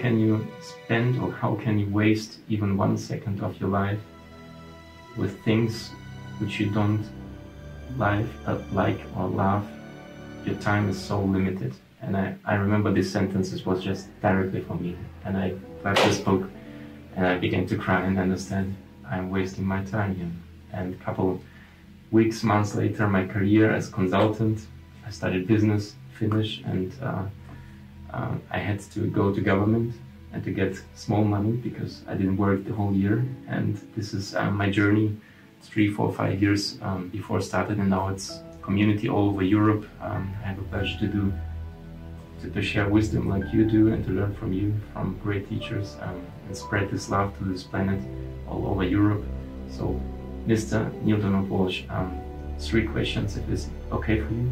Can you spend or how can you waste even one second of your life with things which you don't like, like or love, your time is so limited. And I, I remember this sentence was just directly for me. And I read this book and I began to cry and understand I'm wasting my time here. And a couple weeks, months later, my career as consultant, I studied business, Finnish, and uh, uh, I had to go to government and to get small money because I didn't work the whole year. And this is uh, my journey three, four, five years um, before I started, and now it's community all over Europe. Um, I have a pleasure to do to, to, share wisdom like you do, and to learn from you, from great teachers, um, and spread this love to this planet all over Europe. So, Mr. Neale Donald Walsch, um, three questions, if it's okay for you.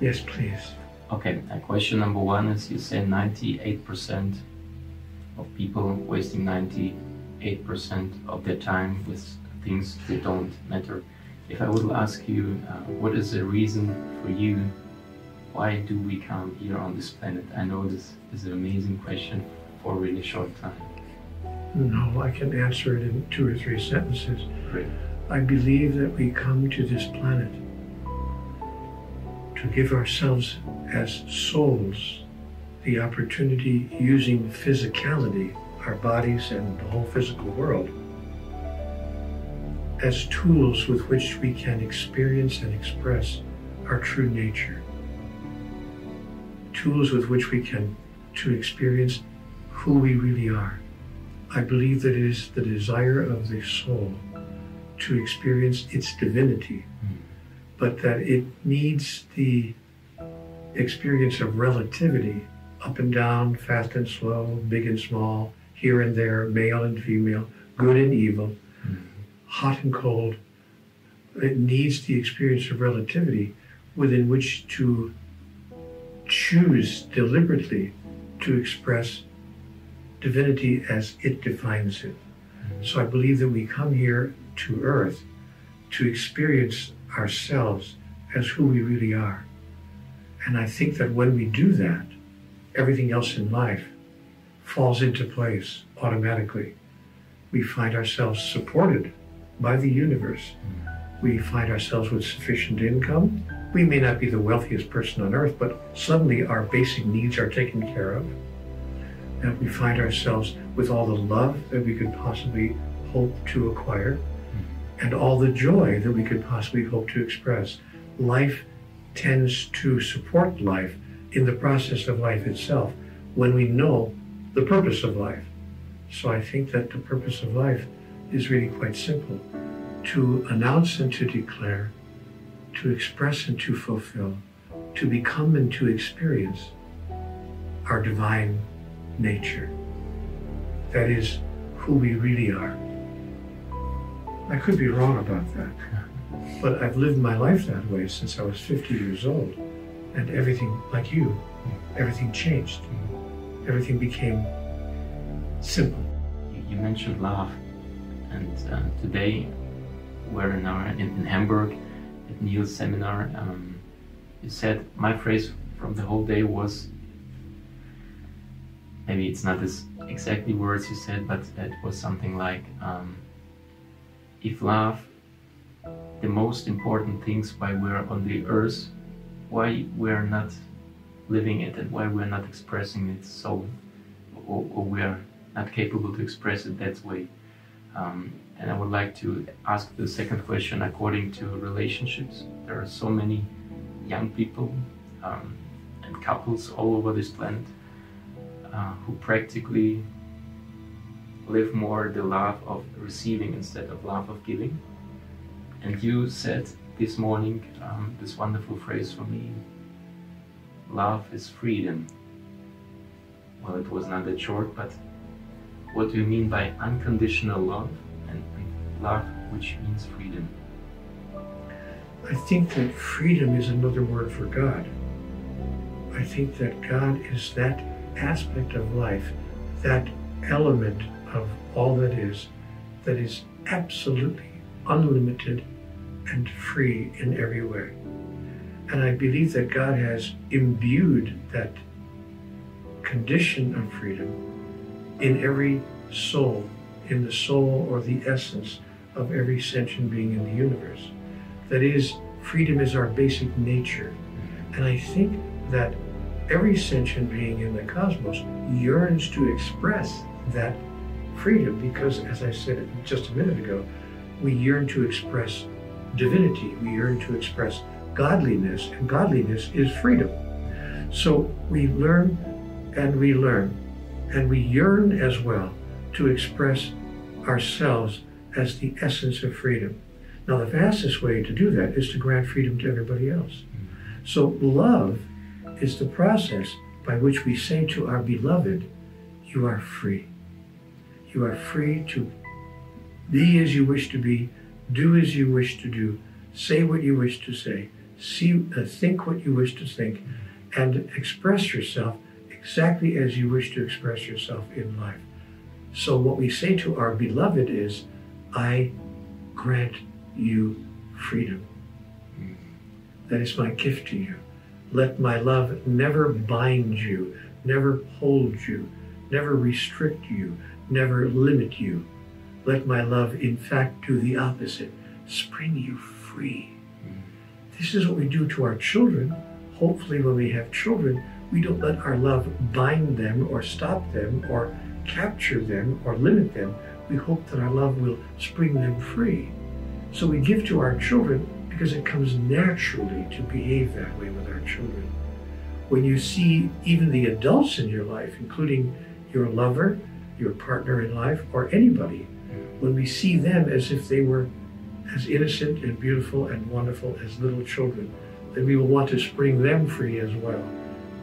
Yes, please. Okay, question number one is you say 98% of people wasting 98% of their time with things that don't matter. If I would ask you, uh, what is the reason for you? Why do we come here on this planet? I know this is an amazing question for a really short time. No, I can answer it in two or three sentences. Great. I believe that we come to this planet to give ourselves as souls the opportunity using physicality, our bodies and the whole physical world, as tools with which we can experience and express our true nature. Tools with which we can to experience who we really are. I believe that it is the desire of the soul to experience its divinity, hmm. But that it needs the experience of relativity up and down, fast and slow, big and small, here and there, male and female, good and evil, mm-hmm. hot and cold. It needs the experience of relativity within which to choose deliberately to express divinity as it defines it. Mm-hmm. So I believe that we come here to earth to experience ourselves as who we really are. And I think that when we do that, everything else in life falls into place automatically. We find ourselves supported by the universe. We find ourselves with sufficient income. We may not be the wealthiest person on earth, but suddenly our basic needs are taken care of. And we find ourselves with all the love that we could possibly hope to acquire and all the joy that we could possibly hope to express. Life tends to support life in the process of life itself when we know the purpose of life. So I think that the purpose of life is really quite simple to announce and to declare, to express and to fulfill, to become and to experience our divine nature. That is who we really are. I could be wrong about that, but I've lived my life that way since I was 50 years old, and everything, like you, everything changed. Everything became simple. You mentioned love and uh, today we're in, our, in, in, Hamburg at Neale's seminar. Um, you said my phrase from the whole day was maybe it's not as exactly words you said, but it was something like um, if love the most important things why we're on the earth, why we're not living it and why we're not expressing it so or, or we're not capable to express it that way. Um, and I would like to ask the second question according to relationships. There are so many young people um, and couples all over this planet uh, who practically live more the love of receiving instead of love of giving. And you said this morning um, this wonderful phrase for me love is freedom. Well, it was not that short, but what do you mean by unconditional love and, and love which means freedom? I think that freedom is another word for God. I think that God is that aspect of life, that element of all that is, that is absolutely unlimited and free in every way. And I believe that God has imbued that condition of freedom in every soul, in the soul or the essence of every sentient being in the universe. That is, freedom is our basic nature. And I think that every sentient being in the cosmos yearns to express that freedom because, as I said just a minute ago, we yearn to express divinity, we yearn to express godliness, and godliness is freedom. So we learn and we learn, and we yearn as well to express ourselves as the essence of freedom. Now, the fastest way to do that is to grant freedom to everybody else. So, love is the process by which we say to our beloved, You are free. You are free to be as you wish to be, do as you wish to do, say what you wish to say, see, uh, think what you wish to think, and express yourself exactly as you wish to express yourself in life. So, what we say to our beloved is, I grant you freedom. That is my gift to you. Let my love never bind you, never hold you, never restrict you, never limit you. Let my love, in fact, do the opposite spring you free. This is what we do to our children. Hopefully, when we have children, we don't let our love bind them or stop them or capture them or limit them. We hope that our love will spring them free. So we give to our children because it comes naturally to behave that way with our children. When you see even the adults in your life, including your lover, your partner in life, or anybody, when we see them as if they were as innocent and beautiful and wonderful as little children, then we will want to spring them free as well.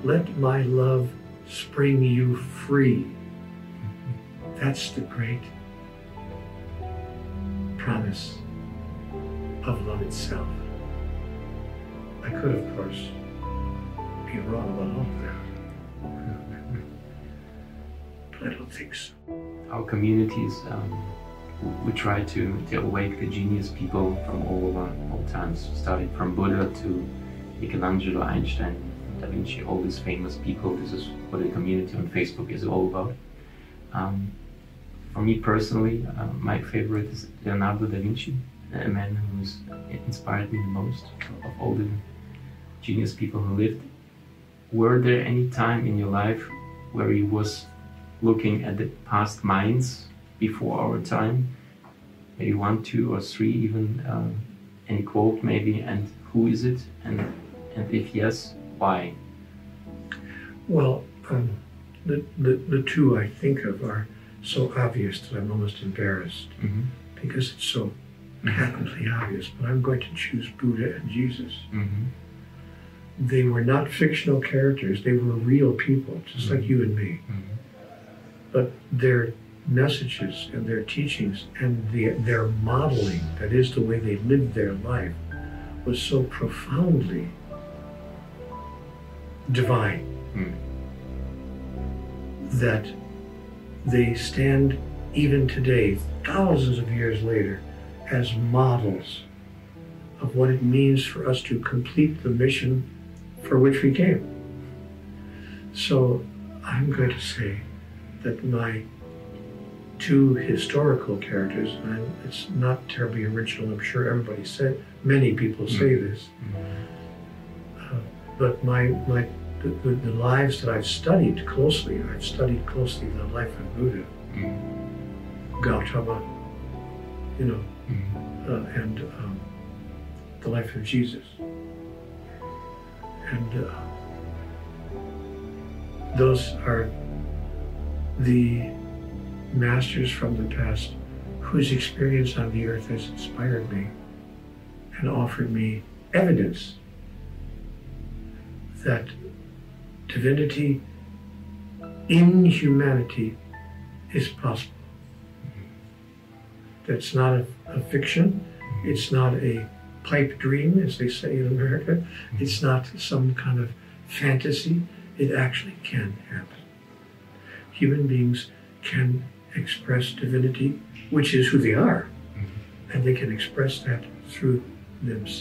Let my love spring you free. That's the great promise of love itself. I could, of course, be wrong about all Think so. Our communities, um, we try to, to awake the genius people from all over, all times, starting from Buddha to Michelangelo, Einstein, Da Vinci, all these famous people. This is what the community on Facebook is all about. Um, for me personally, uh, my favorite is Leonardo da Vinci, a man who's inspired me the most of all the genius people who lived. Were there any time in your life where you was looking at the past minds before our time? Maybe one, two, or three, even uh, any quote, maybe, and who is it? And and if yes, why? Well, um, the, the, the two I think of are so obvious that I'm almost embarrassed Mm-hmm. because it's so patently obvious. But I'm going to choose Buddha and Jesus. Mm-hmm. They were not fictional characters, they were real people, just like you and me. But their messages and their teachings and the, their modeling, that is the way they lived their life, was so profoundly divine Mm. that they stand even today, thousands of years later, as models of what it means for us to complete the mission for which we came. So I'm going to say that my two historical characters, and it's not terribly original, I'm sure everybody said, many people say this, uh, but my, my the, the, the lives that I've studied closely, I've studied closely the life of Buddha, Mm-hmm. Gautama, you know, Mm-hmm. uh, and um, the life of Jesus. And uh, those are the masters from the past whose experience on the earth has inspired me and offered me evidence that divinity in humanity is possible. That's not a, a fiction. It's not a pipe dream, as they say in America. It's not some kind of fantasy. It actually can happen. Human beings can express divinity, which is who they are, mm-hmm. and they can express that through themselves.